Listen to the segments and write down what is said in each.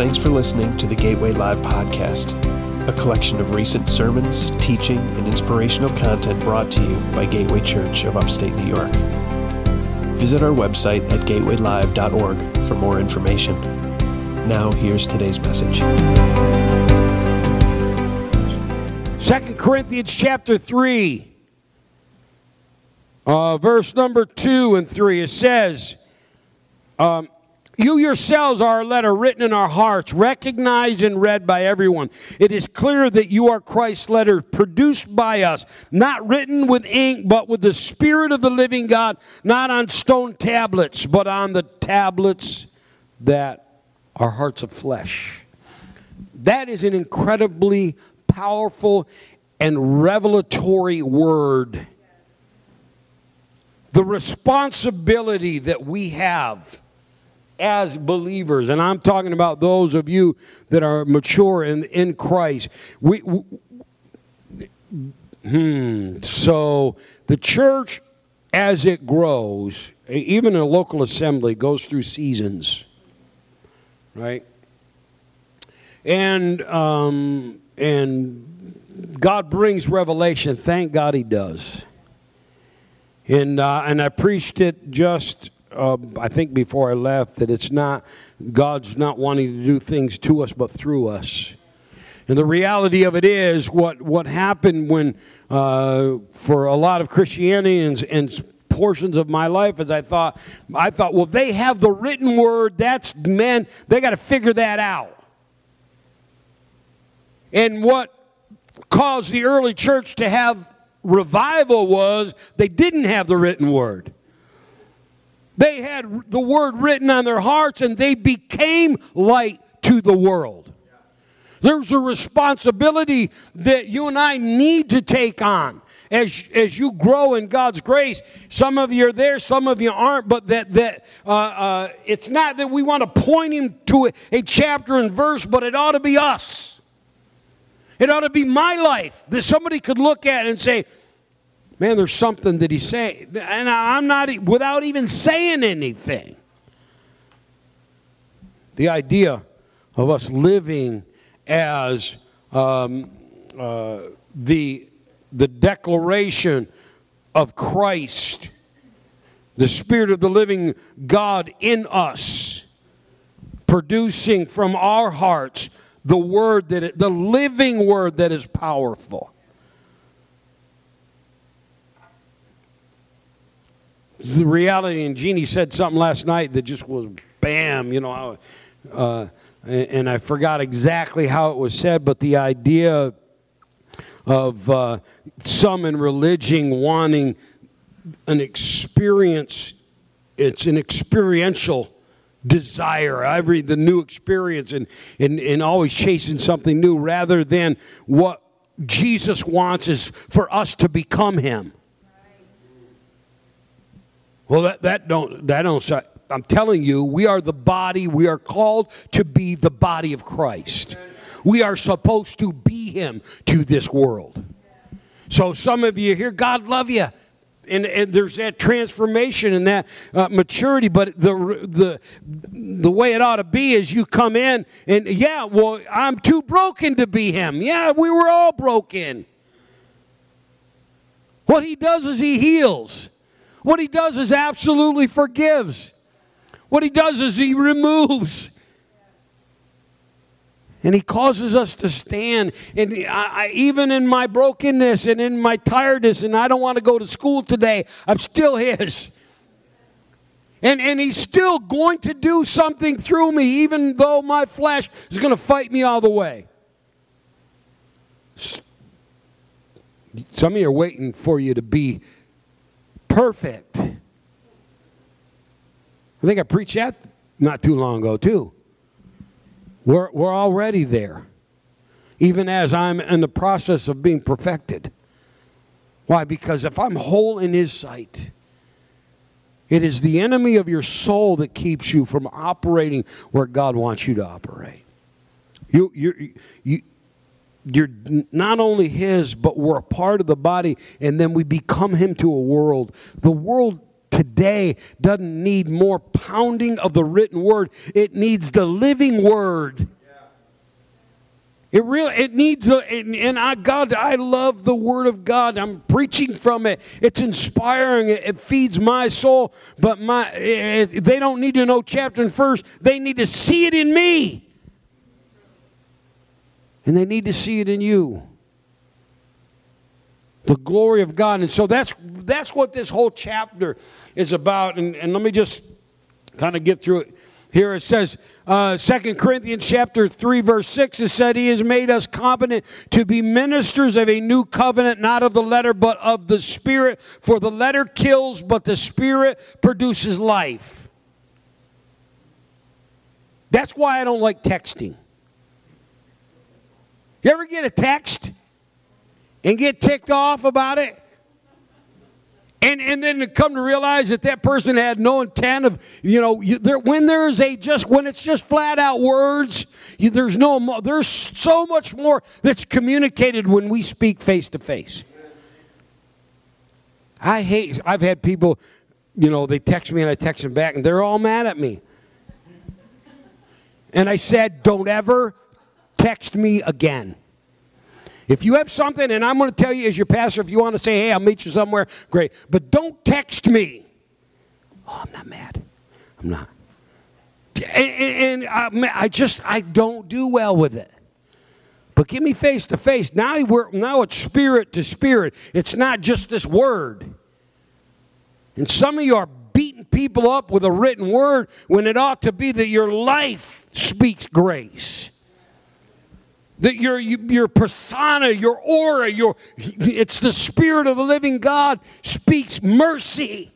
Thanks for listening to the Gateway Live podcast, a collection of recent sermons, teaching, and inspirational content brought to you by Gateway Church of Upstate New York. Visit our website at gatewaylive.org for more information. Now, here's today's message. Second Corinthians chapter 3, uh, verse number 2 and 3, it says, um, You yourselves are a letter written in our hearts, recognized and read by everyone. It is clear that you are Christ's letter, produced by us, not written with ink, but with the Spirit of the living God, not on stone tablets, but on the tablets that are hearts of flesh. That is an incredibly powerful and revelatory word. The responsibility that we have as believers, and I'm talking about those of you that are mature in, in Christ. We, we hmm, so the church, as it grows, even a local assembly, goes through seasons, right? And um, and God brings revelation. Thank God He does. And uh, and I preached it just uh, I think before I left that it's not God's not wanting to do things to us but through us. And the reality of it is what what happened when uh, for a lot of Christianity and, portions of my life is I thought I thought well they have the written word that's man they got to figure that out. And what caused the early church to have revival was they didn't have the written word. They had the word written on their hearts and they became light to the world. There's a responsibility that you and I need to take on as, as you grow in God's grace. Some of you are there, some of you aren't, but that, that uh, uh, it's not that we want to point him to a, a chapter and verse, but it ought to be us. It ought to be my life that somebody could look at and say, man, there's something that he's saying. And I'm not, without even saying anything. The idea of us living as um, uh, the, the declaration of Christ, the Spirit of the living God in us, producing from our hearts the word that the living word that is powerful. The reality, and Jeannie said something last night that just was bam, you know, uh, and I forgot exactly how it was said, but the idea of uh, some in religion wanting an experience, it's an experiential desire, every the new experience, and, and, and always chasing something new rather than what Jesus wants is for us to become Him. Well, that, that don't that don't. I'm telling you, we are the body. We are called to be the body of Christ. We are supposed to be Him to this world. So some of you here, God love you and, and there's that transformation and that uh, maturity. But the, the, the way it ought to be is you come in and, yeah, well, I'm too broken to be him. Yeah, we were all broken. What he does is he heals. What he does is absolutely forgives. What he does is he removes. And he causes us to stand. And I, I, even in my brokenness and in my tiredness, and I don't want to go to school today, I'm still his. And, and he's still going to do something through me, even though my flesh is going to fight me all the way. Some of you are waiting for you to be perfect. I think I preached that not too long ago, too. We're, we're already there, even as I'm in the process of being perfected. Why? Because if I'm whole in His sight, it is the enemy of your soul that keeps you from operating where God wants you to operate. You, you, you, you're not only His, but we're a part of the body, and then we become Him to a world. The world today doesn't need more pounding of the written word, it needs the living word. It really it needs a, and, and, I God I love the word of God. I'm preaching from it. It's inspiring. It, it feeds my soul. But my it, they don't need to know chapter and verse. They need to see it in me, and they need to see it in you. The glory of God, and so that's that's what this whole chapter is about. And, and let me just kind of get through it. Here it says, uh, Corinthians chapter 3, verse 6, it said, He has made us competent to be ministers of a new covenant, not of the letter, but of the Spirit. For the letter kills, but the Spirit produces life. That's why I don't like texting. You ever get a text and get ticked off about it? And, and then to come to realize that that person had no intent of, you know, you, there, when there's a just, when it's just flat out words, you, there's no, there's so much more that's communicated when we speak face to face. I hate, I've had people, you know, they text me and I text them back and they're all mad at me. And I said, don't ever text me again. If you have something, and I'm going to tell you as your pastor, if you want to say, hey, I'll meet you somewhere, great. But don't text me. Oh, I'm not mad. I'm not. And, uh, and I, I just, I don't do well with it. But give me face to face. Now we're now it's spirit to spirit. It's not just this word. And some of you are beating people up with a written word when it ought to be that your life speaks grace that your, your persona, your aura, your, it's the Spirit of the living God speaks mercy.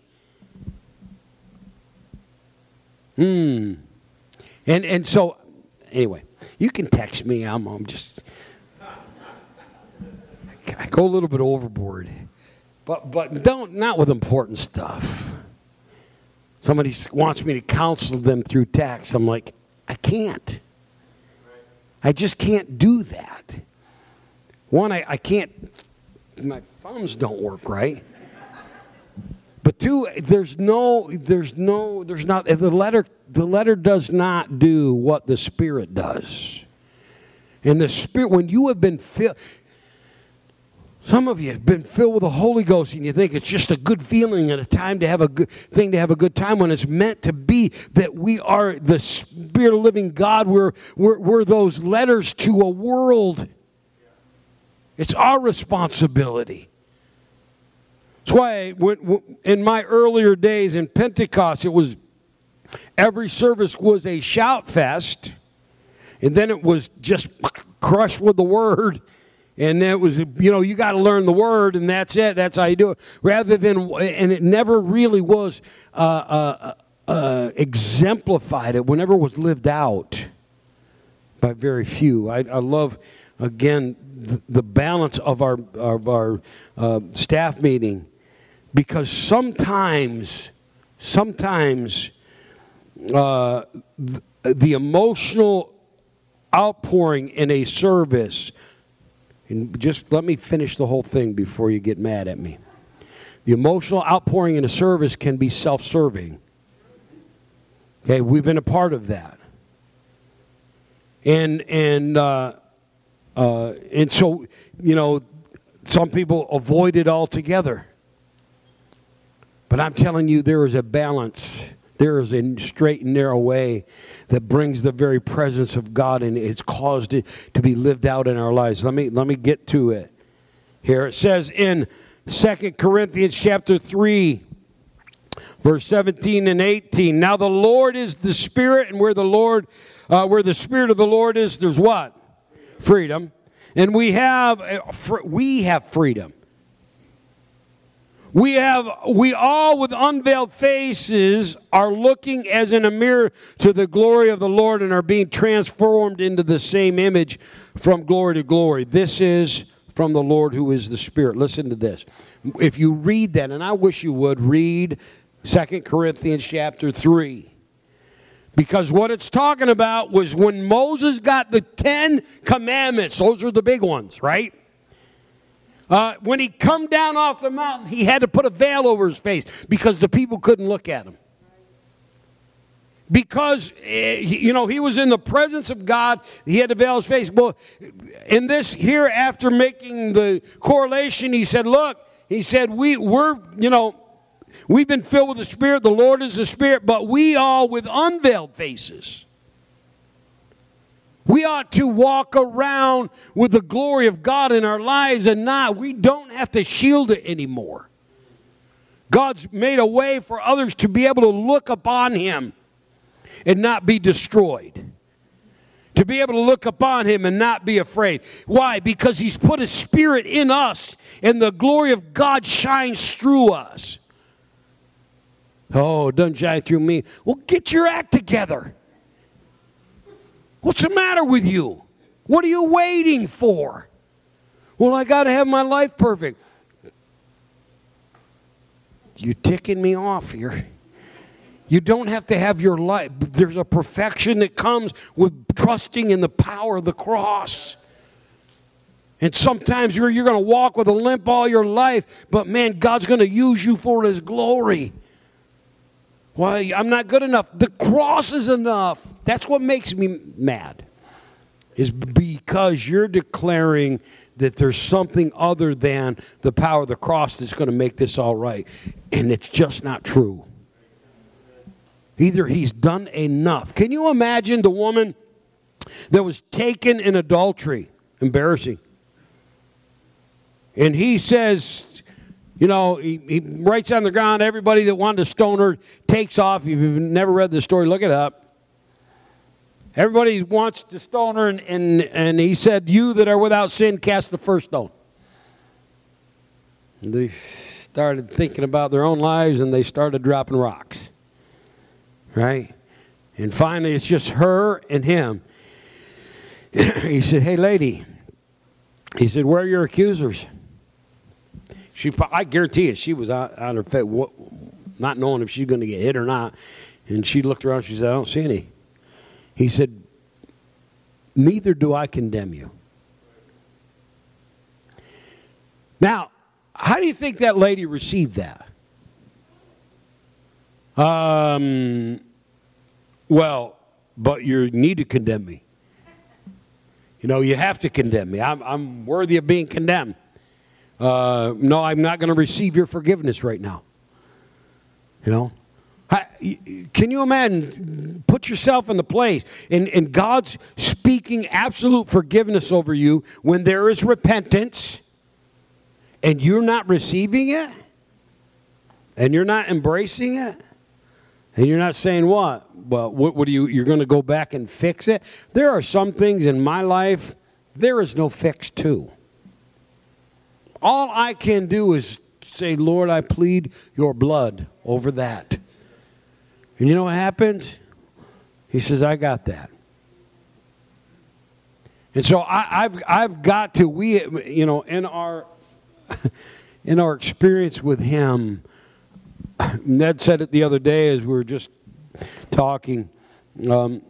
Hmm. And, and so, anyway, you can text me. I'm, I'm just, I go a little bit overboard. But, but don't, not with important stuff. Somebody wants me to counsel them through text. I'm like, I can't. I just can't do that. One, I, I can't, my thumbs don't work right. But two, there's no, there's no, there's not, the letter, the letter does not do what the Spirit does. And the Spirit, when you have been filled, some of you have been filled with the Holy Ghost and you think it's just a good feeling and a time to have a good thing to have a good time when it's meant to be that we are the Spirit of living God. We're, we're, we're those letters to a world. It's our responsibility. That's why when, in my earlier days in Pentecost, it was every service was a shout fest, and then it was just crushed with the word and that was you know you got to learn the word and that's it that's how you do it. Rather than and it never really was uh, uh, uh, exemplified it whenever was lived out by very few. I, I love again the, the, balance of our of our uh, staff meeting because sometimes sometimes uh, the, the emotional outpouring in a service and just let me finish the whole thing before you get mad at me. The emotional outpouring in a service can be self serving. Okay, we've been a part of that. And, and, uh, uh, and so, you know, some people avoid it altogether. But I'm telling you, there is a balance there is a straight and narrow way that brings the very presence of God and it's caused it to be lived out in our lives. Let me let me get to it. Here it says in Second Corinthians chapter 3 verse 17 and 18. Now the Lord is the Spirit and where the Lord uh, where the Spirit of the Lord is there's what? Freedom. And we have uh, we have freedom. We have, we all with unveiled faces are looking as in a mirror to the glory of the Lord and are being transformed into the same image from glory to glory. This is from the Lord who is the Spirit. Listen to this. If you read that, and I wish you would read Second Corinthians chapter 3. Because what it's talking about was when Moses got the Ten Commandments, those are the big ones, right? Uh, when he come down off the mountain, he had to put a veil over his face because the people couldn't look at him. Because, eh, you know, he was in the presence of God, he had to veil his face. Well, in this here, after making the correlation, he said, Look, he said, we, we're, you know, we've been filled with the Spirit, the Lord is the Spirit, but we all with unveiled faces. We ought to walk around with the glory of God in our lives and not, we don't have to shield it anymore. God's made a way for others to be able to look upon Him and not be destroyed. To be able to look upon Him and not be afraid. Why? Because He's put a spirit in us and the glory of God shines through us. Oh, it doesn't shine through me. Well, get your act together. What's the matter with you? What are you waiting for? Well, I got to have my life perfect. You're ticking me off here. You don't have to have your life. There's a perfection that comes with trusting in the power of the cross. And sometimes you're, you're going to walk with a limp all your life, but man, God's going to use you for His glory. Why, I'm not good enough. The cross is enough. That's what makes me mad. Is because you're declaring that there's something other than the power of the cross that's going to make this all right. And it's just not true. Either he's done enough. Can you imagine the woman that was taken in adultery? Embarrassing. And he says, you know, he, he writes on the ground, everybody that wanted to stone her takes off. If you've never read the story, look it up. Everybody wants to stone her, and, and, and he said, You that are without sin, cast the first stone. They started thinking about their own lives and they started dropping rocks. Right? And finally, it's just her and him. he said, Hey, lady. He said, Where are your accusers? She, I guarantee you, she was on, on her feet, not knowing if she's going to get hit or not. And she looked around. She said, "I don't see any." He said, "Neither do I condemn you." Now, how do you think that lady received that? Um, well, but you need to condemn me. You know, you have to condemn me. I'm, I'm worthy of being condemned. Uh, no, I'm not going to receive your forgiveness right now. You know? Can you imagine? Put yourself in the place. And, and God's speaking absolute forgiveness over you when there is repentance and you're not receiving it and you're not embracing it and you're not saying what? Well, what, what you, you're going to go back and fix it? There are some things in my life there is no fix to. All I can do is say, Lord, I plead your blood over that. And you know what happens? He says, I got that. And so I, have I've got to, we, you know, in our, in our experience with him, Ned said it the other day as we were just talking. Um,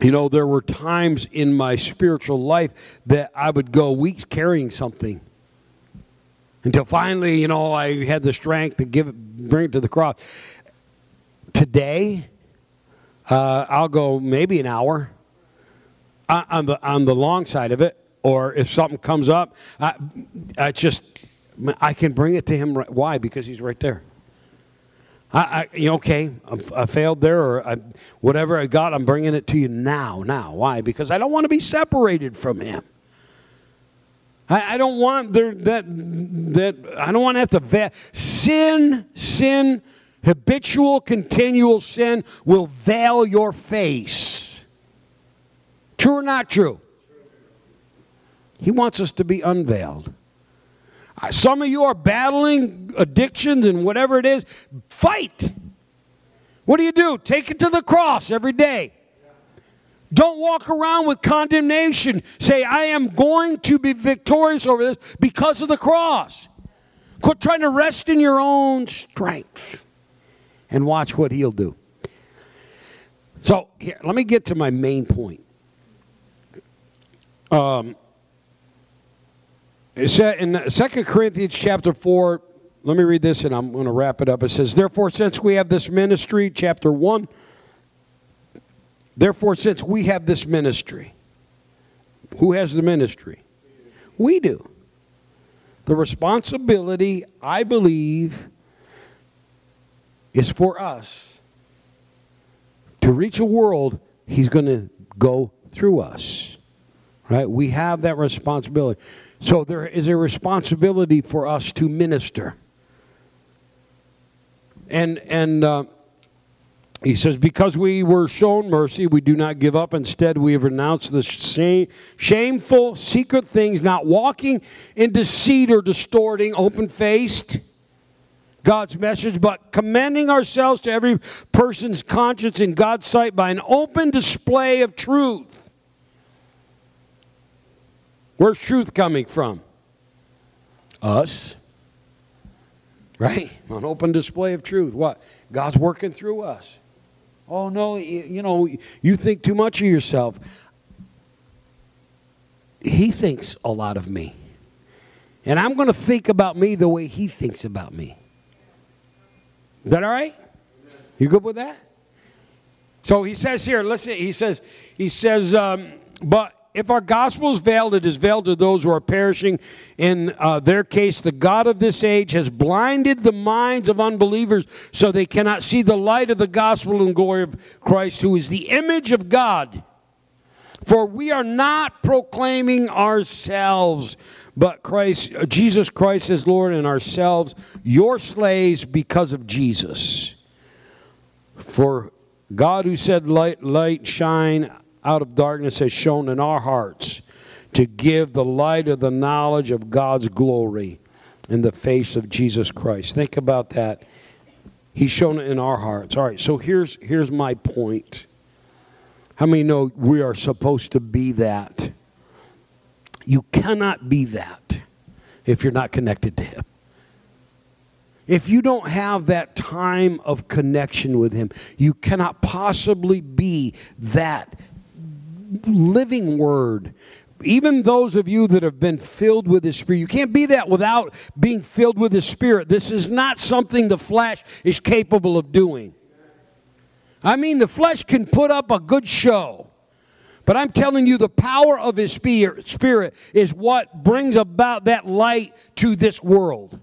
you know, there were times in my spiritual life that I would go weeks carrying something until finally, you know, I had the strength to give it, bring it to the cross. Today, uh, I'll go maybe an hour on the on the long side of it, or if something comes up, I, I just I can bring it to him. Right, why? Because he's right there. I, I okay, I failed there, or I, whatever I got, I'm bringing it to you now. Now, why? Because I don't want to be separated from him. I, don't want there that that I don't want to have to vet. Sin, sin, habitual, continual sin will veil your face. True or not true? He wants us to be unveiled. Uh, some of you are battling addictions and whatever it is. Fight. What do you do? Take it to the cross every day. Don't walk around with condemnation. Say, I am going to be victorious over this because of the cross. Quit trying to rest in your own strength and watch what he'll do. So, here, let me get to my main point. Um, It said in 2 Corinthians chapter 4, let me read this and I'm going to wrap it up. It says, Therefore, since we have this ministry, chapter 1, therefore, since we have this ministry, who has the ministry? We do. The responsibility, I believe, is for us to reach a world, He's going to go through us. Right? We have that responsibility. So there is a responsibility for us to minister. And and uh, he says, because we were shown mercy, we do not give up. Instead, we have renounced the shame, shameful, secret things, not walking in deceit or distorting, open faced God's message, but commending ourselves to every person's conscience in God's sight by an open display of truth. Where's truth coming from? Us. Right? An open display of truth. What? God's working through us. Oh, no, you know, you think too much of yourself. He thinks a lot of me. And I'm going to think about me the way he thinks about me. Is that all right? You good with that? So he says here, listen, he says, he says, um, but if our gospel is veiled, it is veiled to those who are perishing. In uh, their case, the God of this age has blinded the minds of unbelievers so they cannot see the light of the gospel and glory of Christ, who is the image of God. For we are not proclaiming ourselves, but Christ, Jesus Christ is Lord, and ourselves your slaves because of Jesus. For God, who said, "Light, light, shine out of darkness," has shone in our hearts to give the light of the knowledge of God's glory in the face of Jesus Christ. Think about that. He's shown it in our hearts. All right, so here's here's my point. How many know we are supposed to be that? You cannot be that if you're not connected to Him. If you don't have that time of connection with Him, you cannot possibly be that living Word. Even those of you that have been filled with the Spirit, you can't be that without being filled with the Spirit. This is not something the flesh is capable of doing. I mean, the flesh can put up a good show. But I'm telling you, the power of His Spirit is what brings about that light to this world.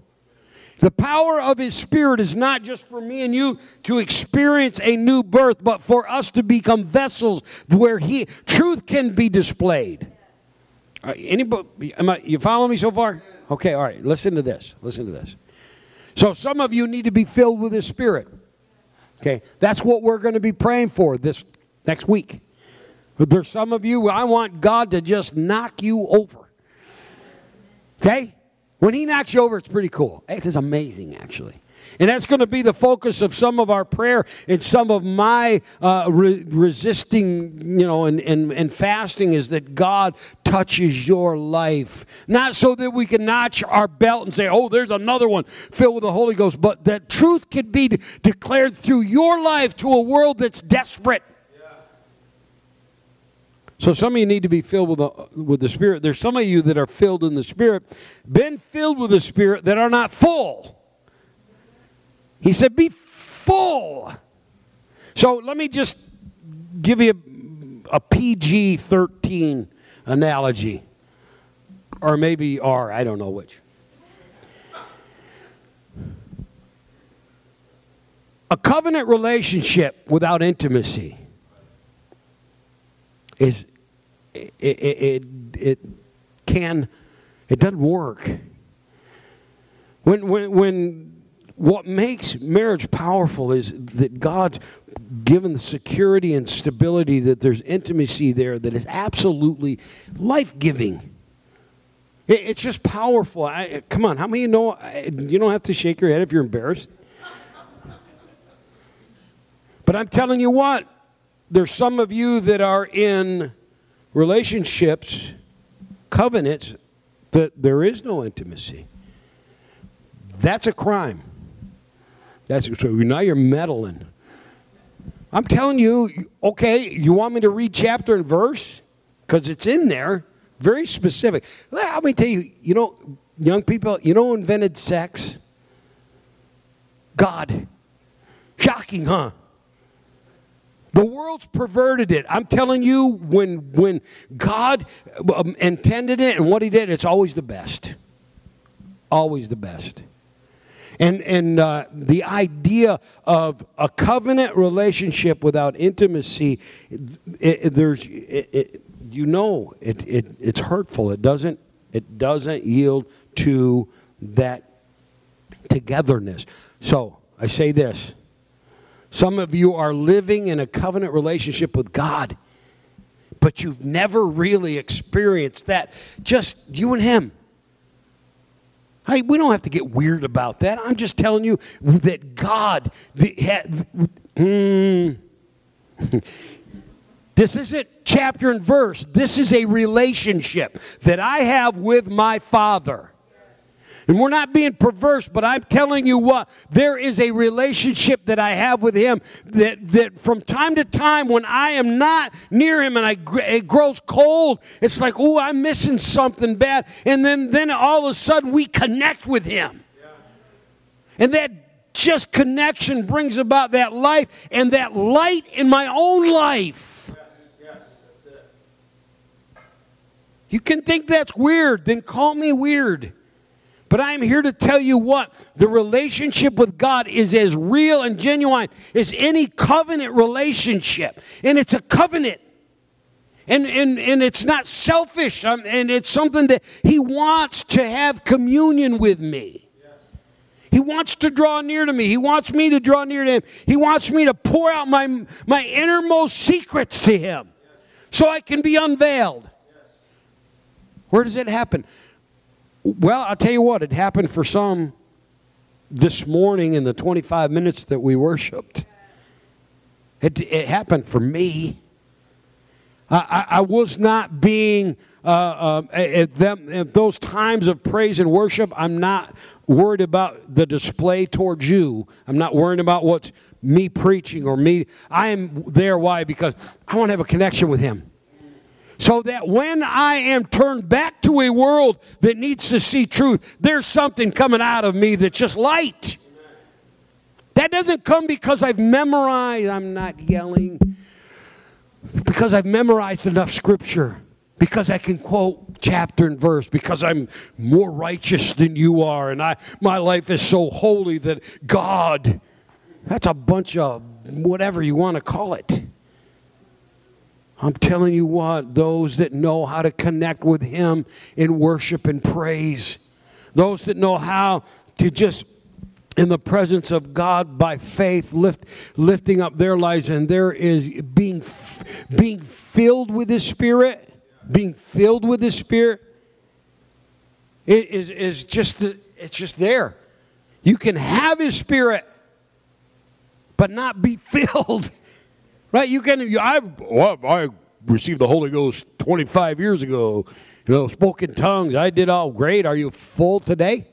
The power of His Spirit is not just for me and you to experience a new birth, but for us to become vessels where He truth can be displayed. Right, anybody, I, you follow me so far? Okay, all right. Listen to this. Listen to this. So some of you need to be filled with His Spirit. Okay, that's what we're going to be praying for this next week. There's some of you, I want God to just knock you over. Okay? When He knocks you over, it's pretty cool. It is amazing, actually. And that's going to be the focus of some of our prayer and some of my uh, re- resisting, you know, and, and, and fasting is that God touches your life. Not so that we can notch our belt and say, oh, there's another one filled with the Holy Ghost, but that truth can be de- declared through your life to a world that's desperate. So some of you need to be filled with the, with the Spirit. There's some of you that are filled in the Spirit, been filled with the Spirit that are not full. He said, Be full. So let me just give you a, a PG 13 analogy, or maybe R, I don't know which. A covenant relationship without intimacy is it, it, it, can, it doesn't work. When, when, when what makes marriage powerful is that God's given the security and stability that there's intimacy there that is absolutely life giving. It's just powerful. I, come on, how many you know? You don't have to shake your head if you're embarrassed. But I'm telling you what, there's some of you that are in relationships, covenants, that there is no intimacy. That's a crime. That's so now you're meddling. I'm telling you, okay, you want me to read chapter and verse? Because it's in there. very specific. Let me tell you, you know, young people, you know invented sex? God. Shocking, huh? The world's perverted it. I'm telling you, when, when God um, intended it and what He did, it's always the best. Always the best. And, and uh, the idea of a covenant relationship without intimacy, it, it, there's, it, you know, it, it, it's hurtful. It doesn't, it doesn't yield to that togetherness. So I say this some of you are living in a covenant relationship with God, but you've never really experienced that. Just you and Him. We don't have to get weird about that. I'm just telling you that God. The, mm, this isn't chapter and verse. This is a relationship that I have with my Father. And we're not being perverse, but I'm telling you what, there is a relationship that I have with Him that, that from time to time when I am not near Him and I, it grows cold, it's like, oh, I'm missing something bad. And then, then all of a sudden we connect with Him. Yeah. And that just connection brings about that life and that light in my own life. You can think that's weird, then call me weird. But I'm here to tell you what the relationship with God is as real and genuine as any covenant relationship. And it's a covenant. And, and, and it's not selfish, um, and it's something that He wants to have communion with me. He wants to draw near to me. He wants me to draw near to Him. He wants me to pour out my, my innermost secrets to Him so I can be unveiled. Where does it happen? Well, I'll tell you what, it happened for some this morning in the 25 minutes that we worshiped. It, it happened for me. I, I, I was not being, uh, uh, at, them, at those times of praise and worship, I'm not worried about the display towards you. I'm not worried about what's me preaching or me. I am there. Why? Because I want to have a connection with Him so that when I am turned back to a world that needs to see truth, there's something coming out of me that's just light. That doesn't come because I've memorized, I'm not yelling, it's because I've memorized enough scripture, because I can quote chapter and verse, because I'm more righteous than you are, and I, my life is so holy that God, that's a bunch of whatever you want to call it. I'm telling you what, those that know how to connect with Him in worship and praise, those that know how to just in the presence of God by faith, lift, lifting up their lives, and there is being, being filled with His Spirit, being filled with His Spirit, it is, is just it's just there. You can have His Spirit, but not be filled. Right? You can. I well, I received the Holy Ghost 25 years ago. You know, spoke in tongues. I did all great. Are you full today?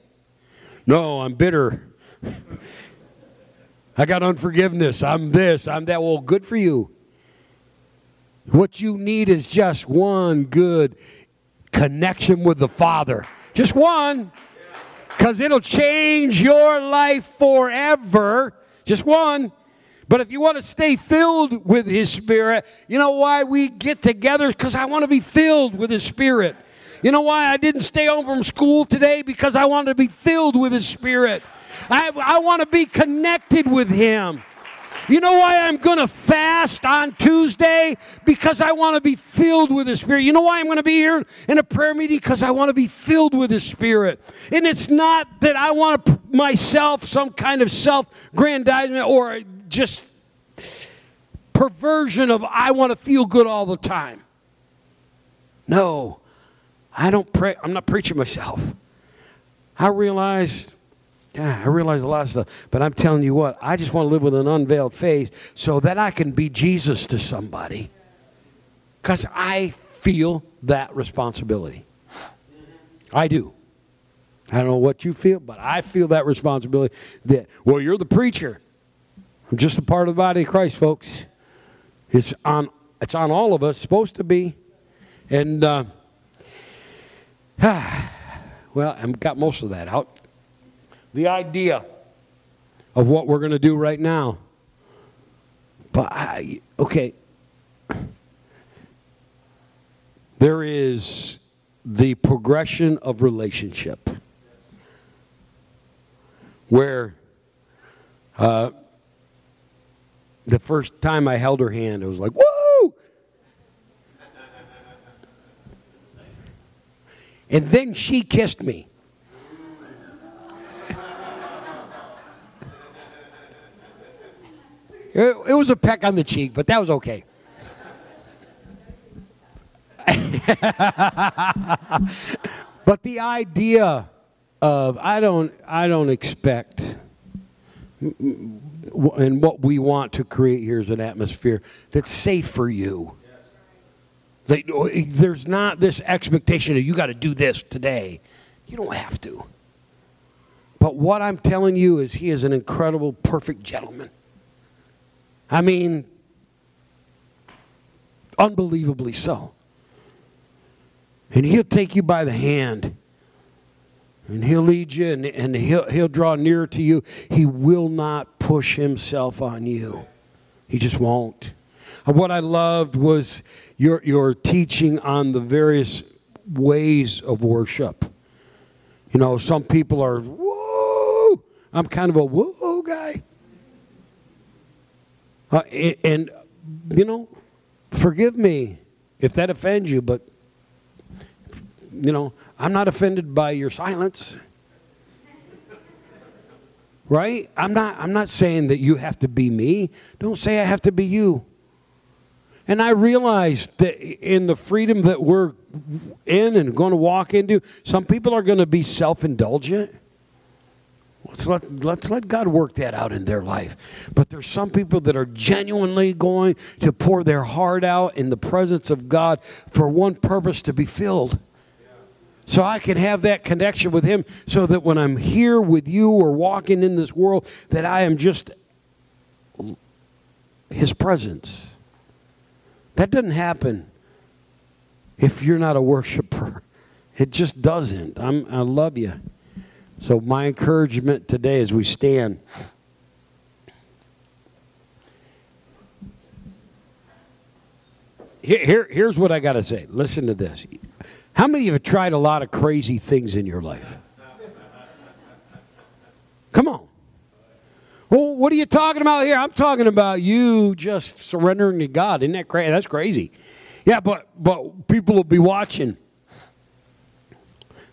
No, I'm bitter. I got unforgiveness. I'm this. I'm that. Well, good for you. What you need is just one good connection with the Father. Just one. Because it'll change your life forever. Just one. But if you want to stay filled with His Spirit, you know why we get together? Because I want to be filled with His Spirit. You know why I didn't stay home from school today? Because I wanted to be filled with His Spirit. I, I want to be connected with Him. You know why I'm going to fast on Tuesday? Because I want to be filled with the Spirit. You know why I'm going to be here in a prayer meeting? Because I want to be filled with the Spirit. And it's not that I want myself some kind of self grandizement or just perversion of I want to feel good all the time. No, I don't pray. I'm not preaching myself. I realized, yeah, I realize a lot of stuff, but I'm telling you what, I just want to live with an unveiled face so that I can be Jesus to somebody. Because I feel that responsibility. I do. I don't know what you feel, but I feel that responsibility that, well, you're the preacher. I'm just a part of the body of Christ, folks. It's on, it's on all of us, supposed to be. And uh, well, I've got most of that out. The idea of what we're going to do right now. But I, okay, there is the progression of relationship where uh, the first time I held her hand, it was like, woo! And then she kissed me. It, it was a peck on the cheek, but that was okay. but the idea of I don't I don't expect and what we want to create here is an atmosphere that's safe for you. Oh, eh, there's not this expectation of you got to do this today. You don't have to. But what I'm telling you is he is an incredible, perfect gentleman. I mean, unbelievably so. And he'll take you by the hand. And he'll lead you and, and he'll, he'll draw nearer to you. He will not push himself on you. He just won't. What I loved was your, your teaching on the various ways of worship. You know, some people are, whoa. I'm kind of a whoa guy. Uh, and, and, you know, forgive me if that offends you, but, you know, I'm not offended by your silence. Right? I'm not, I'm not saying that you have to be me. Don't say I have to be you. And I realized that in the freedom that we're in and going to walk into, some people are going to be self indulgent. Let's let, let's let God work that out in their life. But there's some people that are genuinely going to pour their heart out in the presence of God for one purpose to be filled. So I can have that connection with Him so that when I'm here with you or walking in this world, that I am just His presence. That doesn't happen if you're not a worshiper. It just doesn't. I'm, I love you. So, my encouragement today as we stand. Here, here, here's what I got to say. Listen to this. How many of you have tried a lot of crazy things in your life? Come on. Well, what are you talking about here? I'm talking about you just surrendering to God. Isn't that crazy? That's crazy. Yeah, but but people will be watching.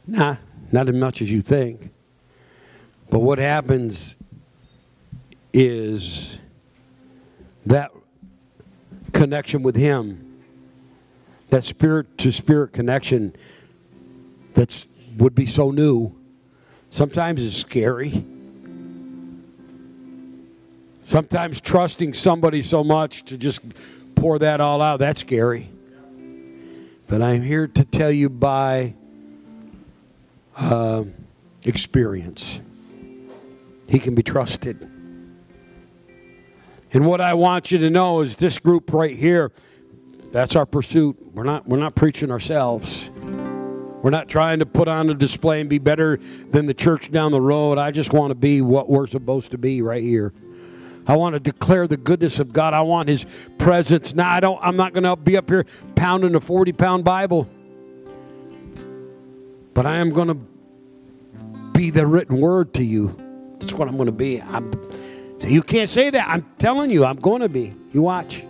Nah, not as much as you think. But what happens is that connection with Him, that spirit to spirit connection that would be so new, sometimes is scary. Sometimes trusting somebody so much to just pour that all out, that's scary. But I'm here to tell you by uh, experience he can be trusted. And what I want you to know is this group right here, that's our pursuit. We're not, we're not preaching ourselves. We're not trying to put on a display and be better than the church down the road. I just want to be what we're supposed to be right here. I want to declare the goodness of God. I want His presence. Now, I don't. I'm not going to be up here pounding a 40 pound Bible, but I am going to be the written word to you. That's what I'm going to be. I'm, you can't say that. I'm telling you, I'm going to be. You watch.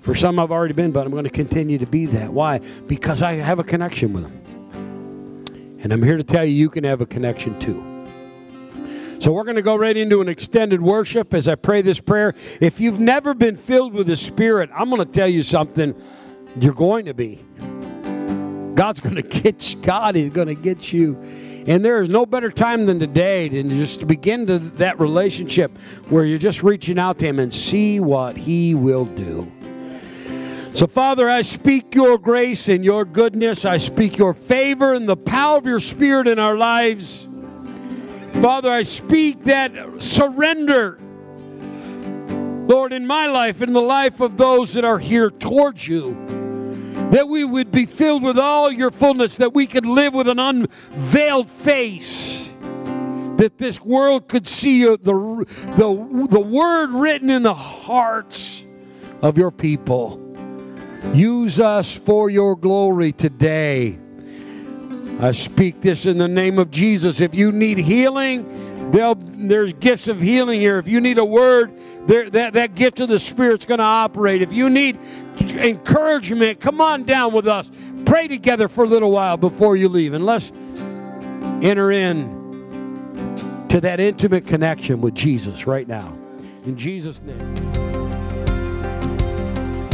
For some, I've already been, but I'm going to continue to be that. Why? Because I have a connection with them. And I'm here to tell you, you can have a connection too. So we're going to go right into an extended worship as I pray this prayer. If you've never been filled with the Spirit, I'm going to tell you something. You're going to be. God's going to get you. God is going to get you. And there is no better time than today to just begin to that relationship where you're just reaching out to Him and see what He will do. So, Father, I speak your grace and your goodness. I speak your favor and the power of your Spirit in our lives. Father, I speak that surrender, Lord, in my life, in the life of those that are here towards you. that we would be filled with all your fullness, that we could live with an unveiled face, that this world could see the, the, the word written in the hearts of your people. Use us for your glory today. I speak this in the name of Jesus. If you need healing, there's gifts of healing here. If you need a word, that, that gift of the Spirit's going to operate. If you need encouragement, come on down with us. Pray together for a little while before you leave. And let's enter in to that intimate connection with Jesus right now. In Jesus' name.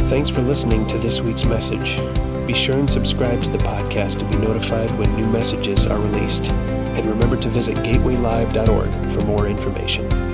Thanks for listening to this week's message. Be sure and subscribe to the podcast to be notified when new messages are released. And remember to visit gatewaylive.org for more information.